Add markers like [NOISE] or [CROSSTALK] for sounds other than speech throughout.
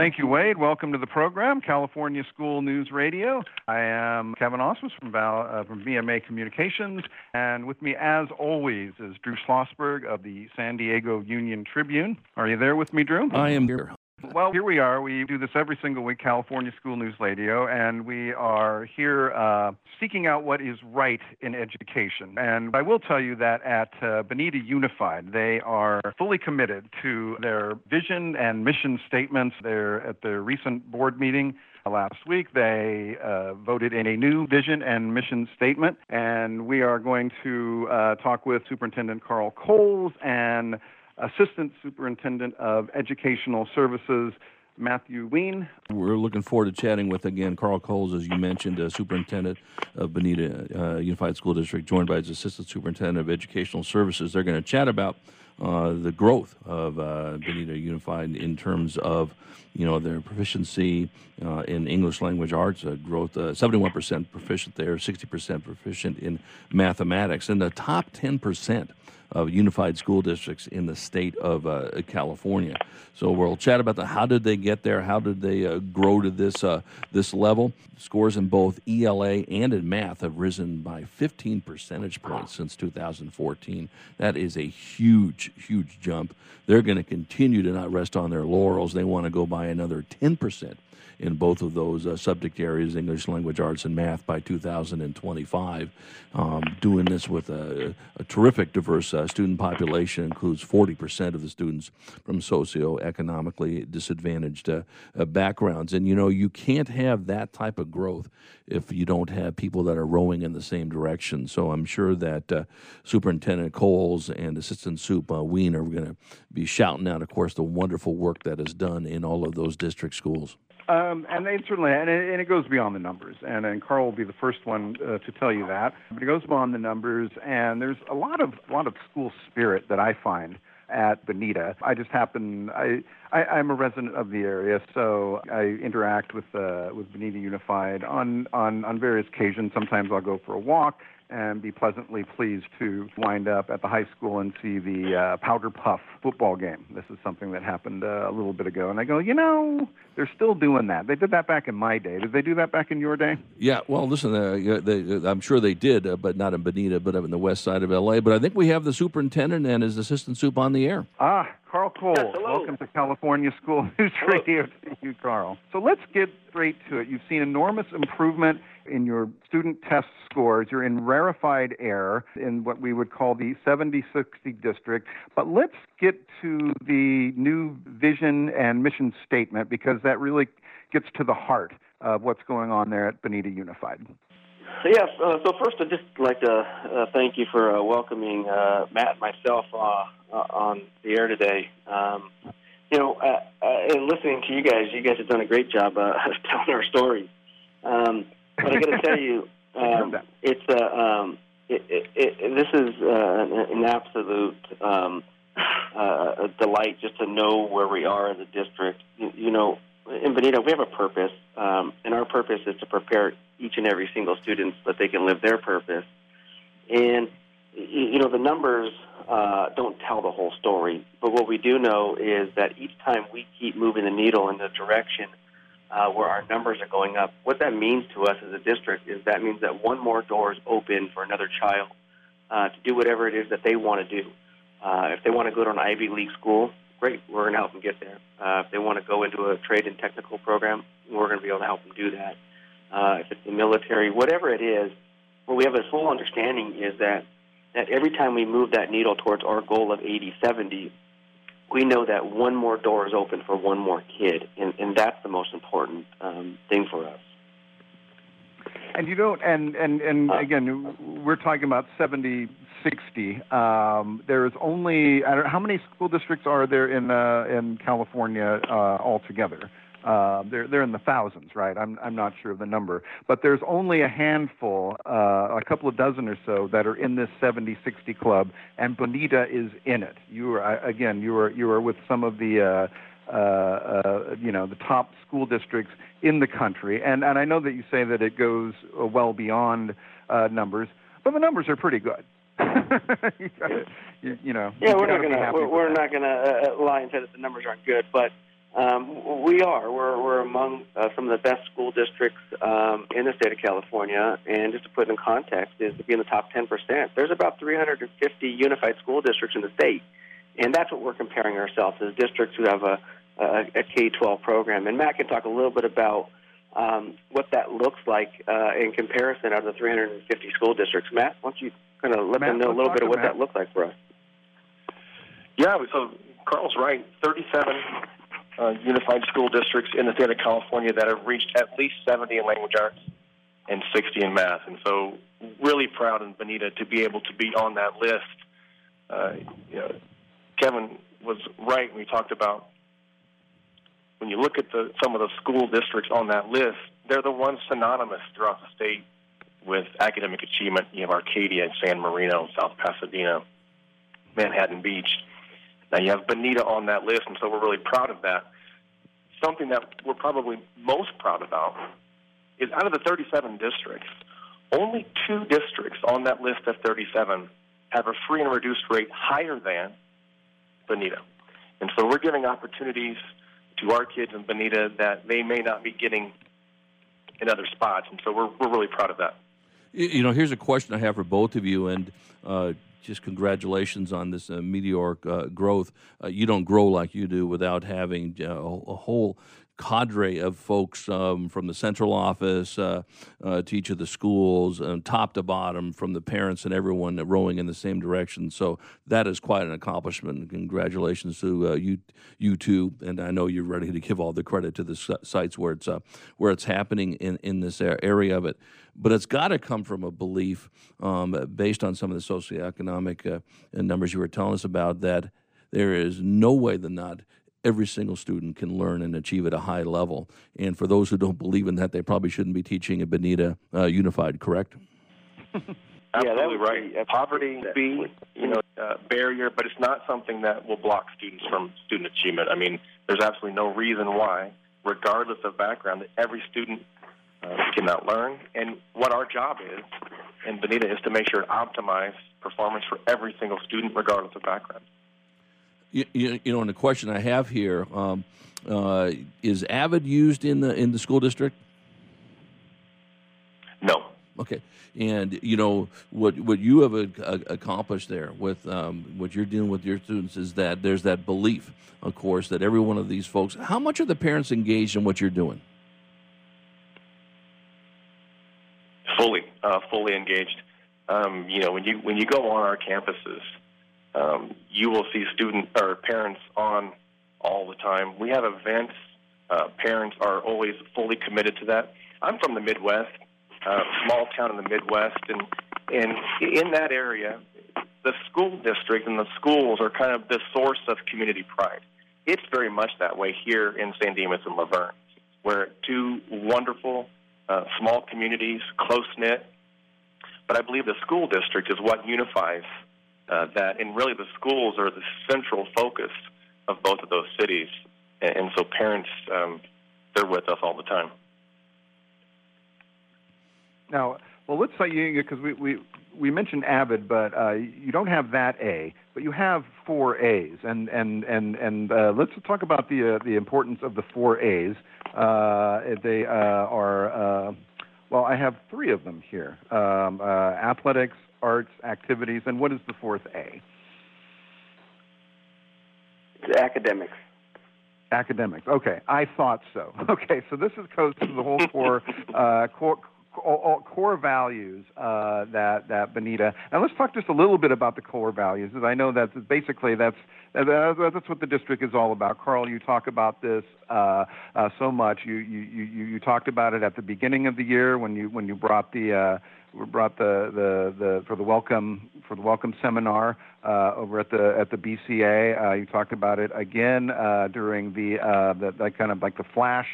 Thank you, Wade. Welcome to the program, California School News Radio. I am Kevin Osmus from, Val, uh, from VMA Communications, and with me, as always, is Drew Schlossberg of the San Diego Union Tribune. Are you there with me, Drew? I am here. Well, here we are. We do this every single week, California School News Radio, and we are here uh, seeking out what is right in education. And I will tell you that at uh, Unified, they are fully committed to their vision and mission statements. They're at their recent board meeting last week. They uh, voted in a new vision and mission statement, and we are going to uh, talk with Superintendent Carl Coles and Assistant Superintendent of Educational Services, Matthew Wien. We're looking forward to chatting with, again, Carl Coles, as you mentioned, uh, Superintendent of Bonita uh, Unified School District, joined by his Assistant Superintendent of Educational Services. They're going to chat about uh, the growth of uh, Bonita Unified in terms of, you know, their proficiency uh, in English language arts, uh, growth, 71% proficient there, 60% proficient in mathematics, and the top 10% of unified school districts in the state of uh, California. So we'll chat about the how did they get there, how did they uh, grow to this uh, this level. Scores in both ELA and in math have risen by 15 percentage points since 2014. That is a huge, huge jump. They're going to continue to not rest on their laurels. They want to go by another 10 percent in both of those uh, subject areas, English language arts and math, by 2025. Um, doing this with a, a terrific diverse uh, student population, includes 40% of the students from socioeconomically disadvantaged uh, uh, backgrounds. And you know, you can't have that type of growth if you don't have people that are rowing in the same direction. So I'm sure that uh, Superintendent Coles and Assistant Sup uh, Wien are going to be shouting out, of course, the wonderful work that is done in all of those district schools. Um, and they certainly, and it, and it, goes beyond the numbers. And, and Carl will be the first one uh, to tell you that. But it goes beyond the numbers, and there's a lot of a lot of school spirit that I find at Bonita. I just happen I, I am a resident of the area, so I interact with uh, with Bonita Unified on on on various occasions. Sometimes I'll go for a walk and be pleasantly pleased to wind up at the high school and see the uh, Powder Puff football game. This is something that happened uh, a little bit ago, and I go, you know, they're still doing that. They did that back in my day. Did they do that back in your day? Yeah, well, listen, uh, they, I'm sure they did, uh, but not in Bonita, but up in the west side of L.A. But I think we have the superintendent and his assistant soup on the air. Ah, Carl Cole. Yes, welcome to California School [LAUGHS] News Radio Thank you, Carl. So let's get straight to it. You've seen enormous improvement in your student test scores. You're in rarefied air in what we would call the 70 60 district. But let's get to the new vision and mission statement because that really gets to the heart of what's going on there at Bonita Unified. Yes. Uh, so first, I'd just like to uh, thank you for uh, welcoming uh, Matt and myself uh, uh, on the air today. Um, you know, in listening to you guys, you guys have done a great job [LAUGHS] of telling our stories. Um, but I got to tell you, [LAUGHS] um, it's a um, it, it, it, this is uh, an absolute um, uh, a delight just to know where we are as a district. You, you know, in Bonita, we have a purpose, um, and our purpose is to prepare each and every single student so that they can live their purpose. And you know, the numbers uh, don't tell the whole story, but what we do know is that each time we keep moving the needle in the direction uh, where our numbers are going up. What that means to us as a district is that means that one more door is open for another child uh, to do whatever it is that they want to do. Uh, if they want to go to an Ivy League school, great, we're going to help them get there. Uh, if they want to go into a trade and technical program, we're going to be able to help them do that. Uh, if it's the military, whatever it is, what we have a full understanding is that that every time we move that needle towards our goal of 80 70, we know that one more door is open for one more kid, and, and that's the most important um, thing for us. And you don't, and and and uh, again, we're talking about 70, 60. Um, there's only I don't, how many school districts are there in uh, in California uh, altogether? Uh, they're they're in the thousands, right? I'm I'm not sure of the number, but there's only a handful, uh, a couple of dozen or so that are in this 70-60 club, and Bonita is in it. You are again, you are you are with some of the. Uh, uh, uh, you know the top school districts in the country, and and I know that you say that it goes uh, well beyond uh, numbers, but the numbers are pretty good. [LAUGHS] you, you, know. Yeah, we're not gonna we're, we're not gonna uh, lie and say that the numbers aren't good, but um, we are. We're we're among uh, some of the best school districts um, in the state of California. And just to put it in context, is to be in the top 10 percent. There's about 350 unified school districts in the state, and that's what we're comparing ourselves as districts who have a a, a K-12 program. And Matt can talk a little bit about um, what that looks like uh, in comparison out of the 350 school districts. Matt, why don't you kind of let Matt, them know a little bit of what Matt. that looks like for us? Yeah, so Carl's right. 37 uh, unified school districts in the state of California that have reached at least 70 in language arts and 60 in math. And so, really proud in Bonita to be able to be on that list. Uh, you know, Kevin was right when he talked about when you look at the, some of the school districts on that list, they're the ones synonymous throughout the state with academic achievement. You have Arcadia, San Marino, South Pasadena, Manhattan Beach. Now you have Bonita on that list, and so we're really proud of that. Something that we're probably most proud about is out of the 37 districts, only two districts on that list of 37 have a free and reduced rate higher than Bonita. And so we're giving opportunities to our kids in Bonita that they may not be getting in other spots. And so we're, we're really proud of that. You know, here's a question I have for both of you, and uh, just congratulations on this uh, meteoric uh, growth. Uh, you don't grow like you do without having uh, a whole cadre of folks um, from the central office uh, uh, to each of the schools, um, top to bottom, from the parents and everyone rowing in the same direction. So that is quite an accomplishment. Congratulations to uh, you, you two, and I know you're ready to give all the credit to the sites where it's uh, where it's happening in in this area of it. But it's got to come from a belief um, based on some of the socioeconomic uh, numbers you were telling us about that there is no way than not every single student can learn and achieve at a high level. And for those who don't believe in that, they probably shouldn't be teaching at Bonita uh, Unified, correct? [LAUGHS] Absolutely right. Be, Poverty be you know uh, barrier, but it's not something that will block students from student achievement. I mean, there's absolutely no reason why, regardless of background, that every student uh, cannot learn. And what our job is in Bonita is to make sure to optimize performance for every single student, regardless of background. You, you, you know, and the question I have here um, uh, is Avid used in the in the school district? No. Okay, and you know what what you have a, a, accomplished there with um, what you're dealing with your students is that there's that belief, of course, that every one of these folks. How much are the parents engaged in what you're doing? Fully, uh, fully engaged. Um, you know, when you when you go on our campuses, um, you will see student or parents on all the time. We have events. Uh, parents are always fully committed to that. I'm from the Midwest, uh, small town in the Midwest, and and in that area, the school district and the schools are kind of the source of community pride. It's very much that way here in San Dimas and La Verne, where two wonderful uh, small communities, close knit. But I believe the school district is what unifies uh, that, and really the schools are the central focus of both of those cities. And, and so parents, um, they're with us all the time. Now, well, let's say you because we, we we mentioned Avid, but uh, you don't have that A, but you have four A's, and and and and uh, let's talk about the uh, the importance of the four A's. Uh, they uh, are uh, well, I have three of them here: um, athletics, arts, activities, and what is the fourth A? academics. Academics. Okay, I thought so. [LAUGHS] Okay, so this is goes to the whole core [LAUGHS] uh, core. Core values uh, that that Bonita, and let's talk just a little bit about the core values. Because I know that basically that's that's what the district is all about. Carl, you talk about this uh, uh, so much. You, you you you talked about it at the beginning of the year when you when you brought the uh, we brought the, the, the for the welcome for the welcome seminar uh, over at the at the BCA. Uh, you talked about it again uh, during the, uh, the kind of like the flash.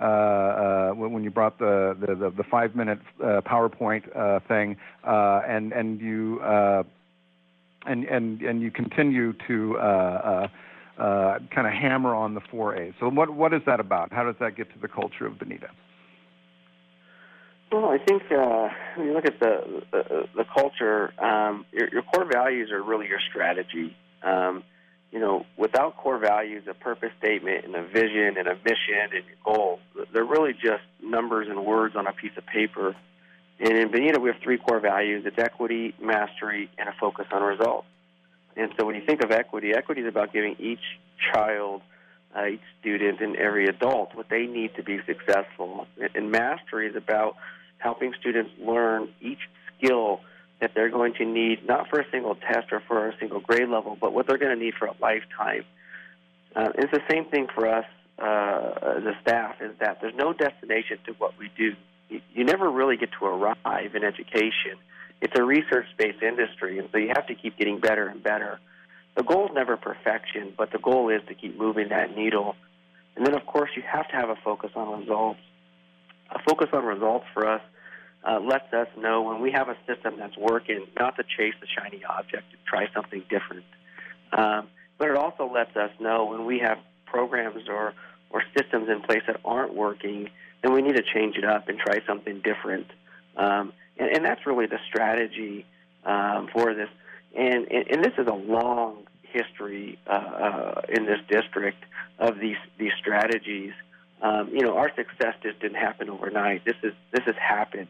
Uh, uh, when you brought the the, the, the five minute PowerPoint thing, and and you and and and you continue to kind of hammer on the four A's. So what what is that about? How does that get to the culture of Bonita? Well, I think uh, when you look at the the, the culture, um, your, your core values are really your strategy. Um, you know, without core values, a purpose statement, and a vision, and a mission, and your goals, they're really just numbers and words on a piece of paper. And in Bonita, we have three core values: it's equity, mastery, and a focus on results. And so, when you think of equity, equity is about giving each child uh, each student and every adult what they need to be successful. And mastery is about helping students learn each skill that they're going to need, not for a single test or for a single grade level, but what they're going to need for a lifetime. Uh, it's the same thing for us uh, as a staff, is that there's no destination to what we do. You, you never really get to arrive in education. It's a research-based industry, and so you have to keep getting better and better. The goal is never perfection, but the goal is to keep moving that needle. And then, of course, you have to have a focus on results a focus on results for us uh, lets us know when we have a system that's working, not to chase the shiny object, to try something different. Um, but it also lets us know when we have programs or, or systems in place that aren't working, then we need to change it up and try something different. Um, and, and that's really the strategy um, for this. And, and, and this is a long history uh, uh, in this district of these these strategies um, you know, our success just didn't happen overnight. This is this has happened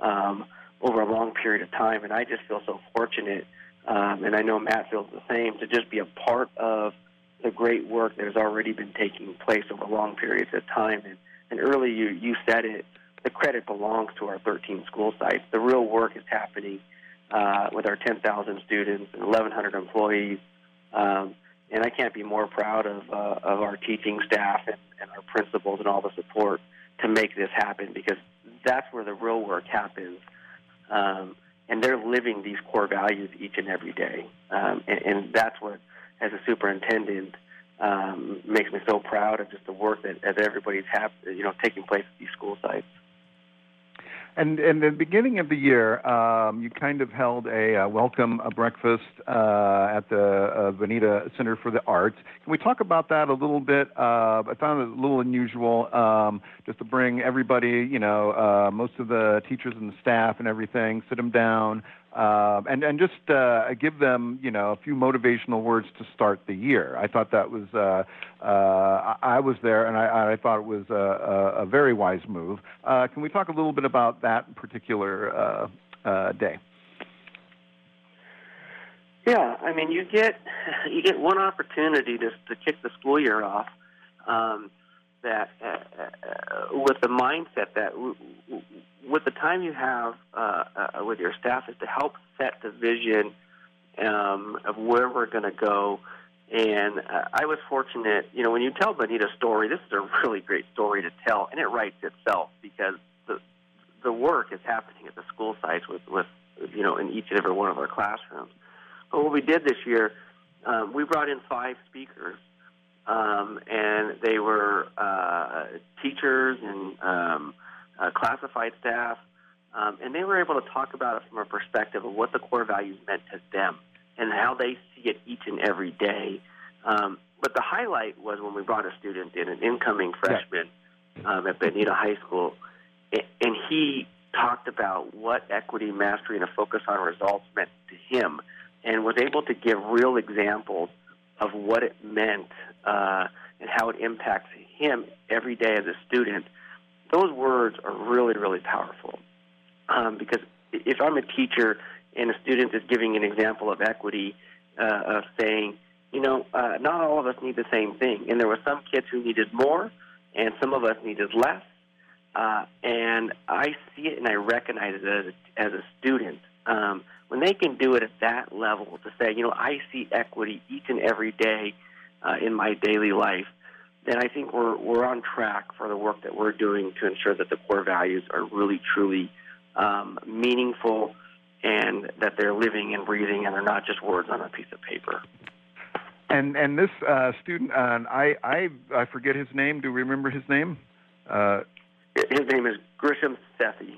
um, over a long period of time, and I just feel so fortunate, um, and I know Matt feels the same to just be a part of the great work that has already been taking place over long periods of time. And, and early, you you said it. The credit belongs to our 13 school sites. The real work is happening uh, with our 10,000 students and 1,100 employees. Um, and I can't be more proud of uh, of our teaching staff and, and our principals and all the support to make this happen because that's where the real work happens. Um, and they're living these core values each and every day, um, and, and that's what, as a superintendent, um, makes me so proud of just the work that, that everybody's have, you know, taking place at these school sites. And in the beginning of the year, um, you kind of held a uh, welcome a breakfast uh, at the uh, Bonita Center for the Arts. Can we talk about that a little bit? Uh, I found it a little unusual um, just to bring everybody, you know, uh, most of the teachers and the staff and everything, sit them down, uh, and and just uh, give them you know a few motivational words to start the year. I thought that was uh, uh, I was there and I, I thought it was a, a, a very wise move. Uh, can we talk a little bit about that particular uh, uh, day? Yeah, I mean you get you get one opportunity to to kick the school year off. Um, that uh, uh, with the mindset that w- w- with the time you have uh, uh, with your staff is to help set the vision um, of where we're going to go. And uh, I was fortunate, you know, when you tell Bonita's story, this is a really great story to tell, and it writes itself because the the work is happening at the school sites with, with you know, in each and every one of our classrooms. But what we did this year, um, we brought in five speakers um, and they were uh, teachers and um, uh, classified staff, um, and they were able to talk about it from a perspective of what the core values meant to them and how they see it each and every day. Um, but the highlight was when we brought a student in, an incoming freshman um, at Bonita High School, and he talked about what equity, mastery, and a focus on results meant to him, and was able to give real examples of what it meant uh, and how it impacts him every day as a student, those words are really, really powerful. Um, because if I'm a teacher and a student is giving an example of equity, uh, of saying, you know, uh, not all of us need the same thing, and there were some kids who needed more, and some of us needed less. Uh, and I see it and I recognize it as a, as a student. Um, when they can do it at that level to say, you know, I see equity each and every day uh, in my daily life, then I think we're we're on track for the work that we're doing to ensure that the core values are really truly um, meaningful and that they're living and breathing and they're not just words on a piece of paper. And and this uh, student, uh, I I I forget his name. Do we remember his name? Uh, His name is Grisham Sethi.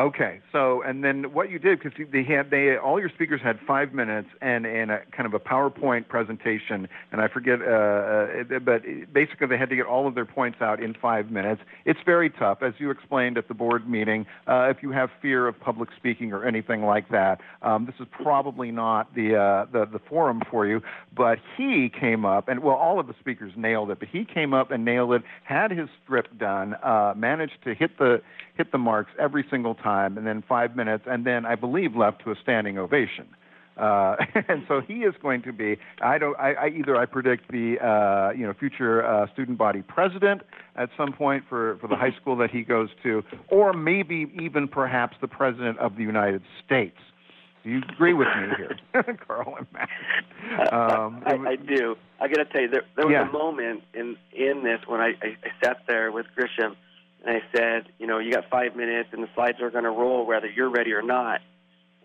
Okay, so and then what you did because they had they all your speakers had five minutes and and a kind of a PowerPoint presentation, and I forget, uh, uh, but basically they had to get all of their points out in five minutes. It's very tough, as you explained at the board meeting. Uh, if you have fear of public speaking or anything like that, um, this is probably not the uh, the the forum for you. But he came up, and well, all of the speakers nailed it, but he came up and nailed it. Had his script done, uh, managed to hit the hit the marks every single time, and then five minutes, and then I believe left to a standing ovation. Uh, [LAUGHS] and so he is going to be. I don't. I, I either I predict the uh, you know future uh, student body president at some point for for the high school that he goes to, or maybe even perhaps the president of the United States. Do you agree with me here, [LAUGHS] Carl and Matt? Um, I, I do. I got to tell you, there, there was Yeah. a moment in in this when I, I, I sat there with Grisham and I said, you know, you got five minutes and the slides are going to roll whether you're ready or not.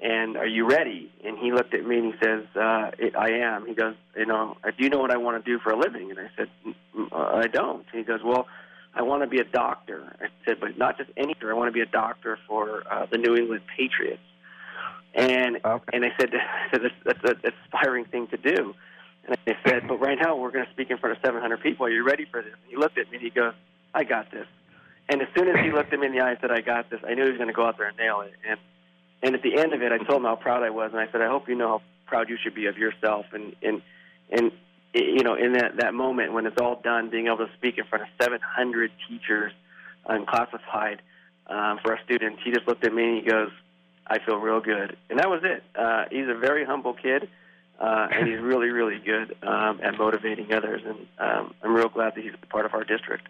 And are you ready? And he looked at me and he says, uh, it, I am. He goes, you know, do you know what I want to do for a living? And I said, "Mm, uh, I don't. He goes, well, I want to be a doctor. I said, but not just any doctor. I want to be a doctor for uh, the New England Patriots. And Okay. and I said, I [LAUGHS] said that's, that's an aspiring thing to do. And I said, but right now we're going to speak in front of 700 people. Are you ready for this? And he looked at me and he goes, I got this. And as soon as he looked at me in the eye and said, I got this, I knew he was going to go out there and nail it. And and at the end of it, I told him how proud I was, and I said, I hope you know how proud you should be of yourself. And and and you know, in that that moment when it's all done, being able to speak in front of 700 teachers, unclassified, um, for our students, he just looked at me and he goes, I feel real good. And that was it. Uh, he's a very humble kid, uh, and he's really, really good um, at motivating others. And um, I'm real glad that he's a part of our district.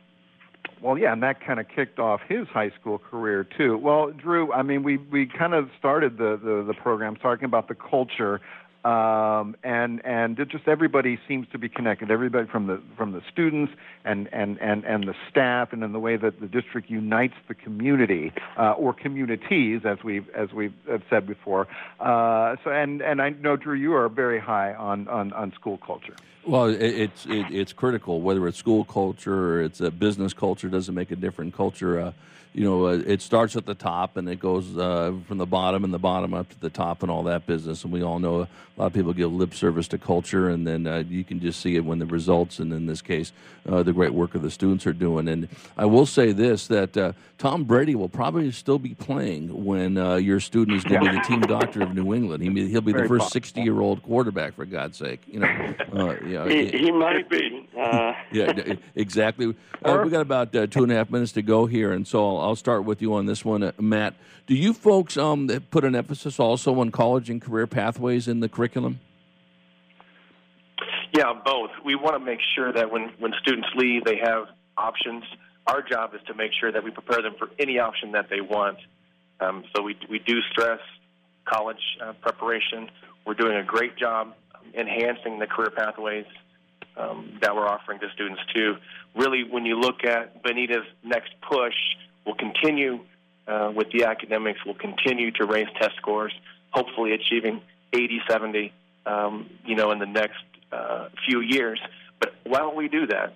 Well, yeah, and that kind of kicked off his high school career too. Well, Drew, I mean, we we kind of started the the, the program talking about the culture, um, and and it just everybody seems to be connected. Everybody from the from the students and and and and the staff, and in the way that the district unites the community uh, or communities, as we've as we've said before. Uh, so, and and I know Drew, you are very high on on on school culture. Well, it, it's it, it's critical whether it's school culture or it's a business culture. Doesn't make a different culture. Uh, you know, uh, it starts at the top and it goes uh, from the bottom and the bottom up to the top and all that business. And we all know a lot of people give lip service to culture, and then uh, you can just see it when the results, and in this case, uh, the great work of the students are doing. And I will say this: that uh, Tom Brady will probably still be playing when uh, your student is going to be the team doctor of New England. He he'll be the first sixty-year-old quarterback, for God's sake. You know, [LAUGHS] uh, yeah, He, he might be. Uh, [LAUGHS] yeah, exactly. Uh, we got about uh, two and a half minutes to go here, and so I'll, I'll start with you on this one, uh, Matt. Do you folks um, put an emphasis also on college and career pathways in the curriculum? Yeah, both. We want to make sure that when, when students leave, they have options. Our job is to make sure that we prepare them for any option that they want. Um, so we, we do stress college uh, preparation. We're doing a great job enhancing the career pathways um, that we're offering to students too. Really, when you look at Bonita's next push, we'll continue uh, with the academics. We'll continue to raise test scores, hopefully achieving 80, 70, um, you know, in the next uh, few years. But while we do that,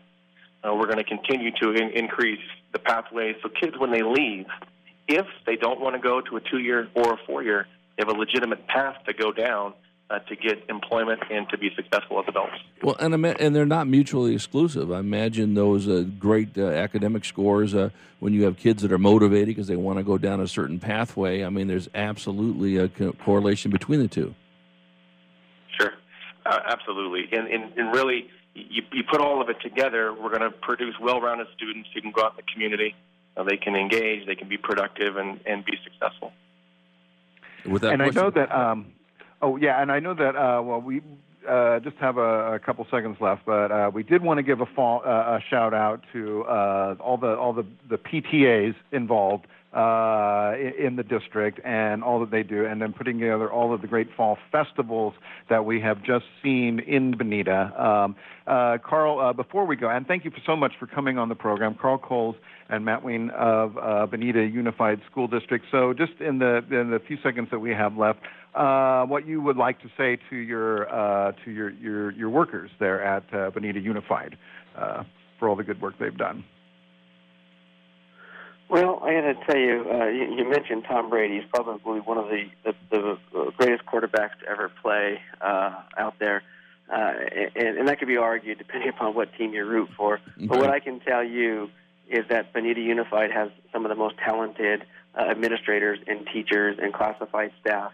uh, we're going to continue to in- increase the pathways. So kids, when they leave, if they don't want to go to a two-year or a four-year, they have a legitimate path to go down uh, to get employment and to be successful as adults. Well, and ima- and they're not mutually exclusive. I imagine those uh, great uh, academic scores uh, when you have kids that are motivated because they want to go down a certain pathway. I mean, there's absolutely a co- correlation between the two. Sure, uh, absolutely, and, and and really, you, you put all of it together, we're going to produce well-rounded students who can go out in the community. Uh, they can engage, they can be productive, and, and be successful. Without and I know that. Um, oh yeah, and I know that. Uh, well, we uh, just have a, a couple seconds left, but uh, we did want to give a, fall, uh, a shout out to uh, all the all the, the PTAs involved uh, in the district and all that they do, and then putting together all of the great fall festivals that we have just seen in Bonita. Um, uh, Carl, uh, before we go, and thank you so much for coming on the program, Carl Coles and Matt Wien of uh, Bonita Unified School District. So, just in the in the few seconds that we have left, uh, what you would like to say to your uh, to your, your your workers there at Bonita Unified for all the good work they've done. Well, I got to tell you, uh, you, you mentioned Tom Brady. He's probably one of the, the, the greatest quarterbacks to ever play uh, out there. Uh, and, and that could be argued depending [LAUGHS] upon what team you root for. Okay. But what I can tell you is that Bonita Unified has some of the most talented uh, administrators and teachers and classified staff,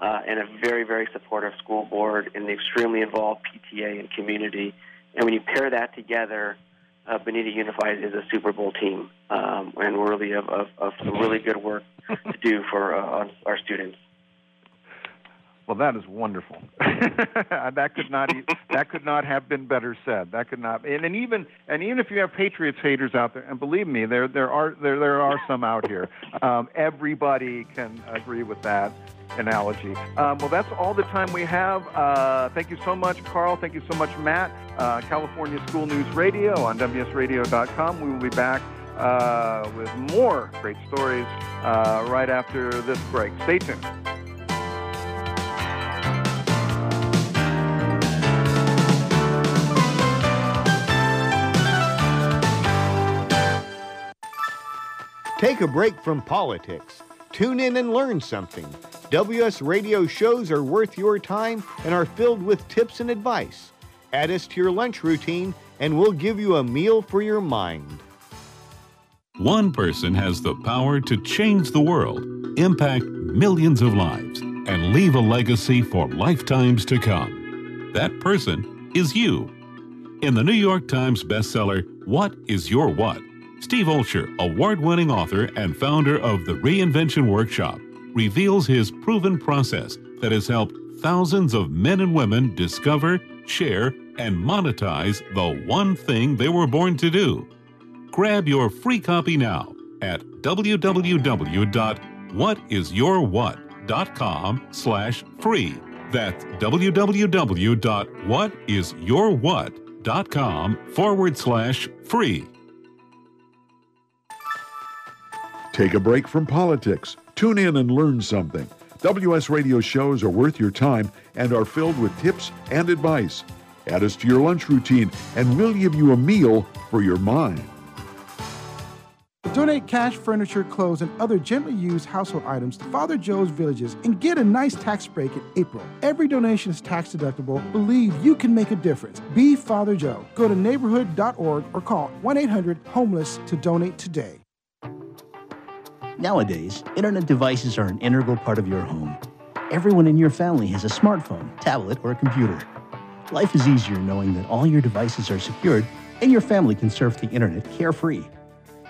uh, and a very, very supportive school board and the extremely involved PTA and community. And when you pair that together uh, Bonita Unified is a Super Bowl team um, and worthy of, of, of, some really good work to do [LAUGHS] for uh, our students. Well, that is wonderful. [LAUGHS] that could not that could not have been better said. That could not, and, and even and even if you have Patriots haters out there, and believe me, there there are there there are some out here. [LAUGHS] Um, everybody can agree with that analogy. Um, well, that's all the time we have. Uh, thank you so much, Carl. Thank you so much, Matt. Uh, California School News Radio on WSRadio.com. We will be back uh, with more great stories uh, right after this break. Stay tuned. Take a break from politics. Tune in and learn something. WS Radio shows are worth your time and are filled with tips and advice. Add us to your lunch routine, and we'll give you a meal for your mind. One person has the power to change the world, impact millions of lives, and leave a legacy for lifetimes to come. That person is you. In the New York Times bestseller, What is Your What? Steve Olsher, award winning author and founder of the Reinvention Workshop, reveals his proven process that has helped thousands of men and women discover, share, and monetize the one thing they were born to do. Grab your free copy now at www.whatisyourwhat.com slash free. That's www.whatisyourwhat.com forward slash free. Take a break from politics Tune in and learn something. WS Radio shows are worth your time and are filled with tips and advice. Add us to your lunch routine, and we'll give you a meal for your mind. Donate cash, furniture, clothes, and other gently used household items to Father Joe's Villages and get a nice tax break in April. Every donation is tax deductible. Believe you can make a difference. Be Father Joe. Go to neighborhood.org or call 1 800 Homeless to donate today. Nowadays, internet devices are an integral part of your home. Everyone in your family has a smartphone, tablet, or a computer. Life is easier knowing that all your devices are secured and your family can surf the internet carefree.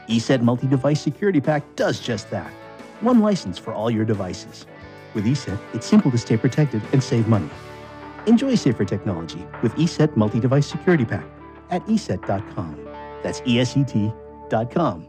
ESET Multi Device Security Pack does just that. One license for all your devices. With ESET, it's simple to stay protected and save money. Enjoy safer technology with ESET Multi Device Security Pack at ESET.com. That's ESET.com.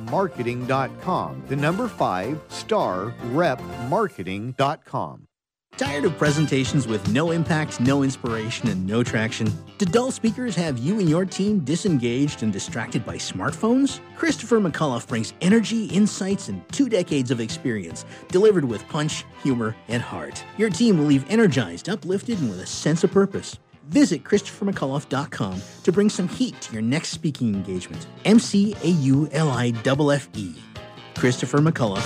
5starrepmarketing.com. The number 5 star repmarketing.com. Tired of presentations with no impact, no inspiration, and no traction? Do dull speakers have you and your team disengaged and distracted by smartphones? Christopher McAuliffe brings energy, insights, and two decades of experience, delivered with punch, humor, and heart. Your team will leave energized, uplifted, and with a sense of purpose. Visit ChristopherMcAuliffe.com to bring some heat to your next speaking engagement. M C A U L I F F E. Christopher McCullough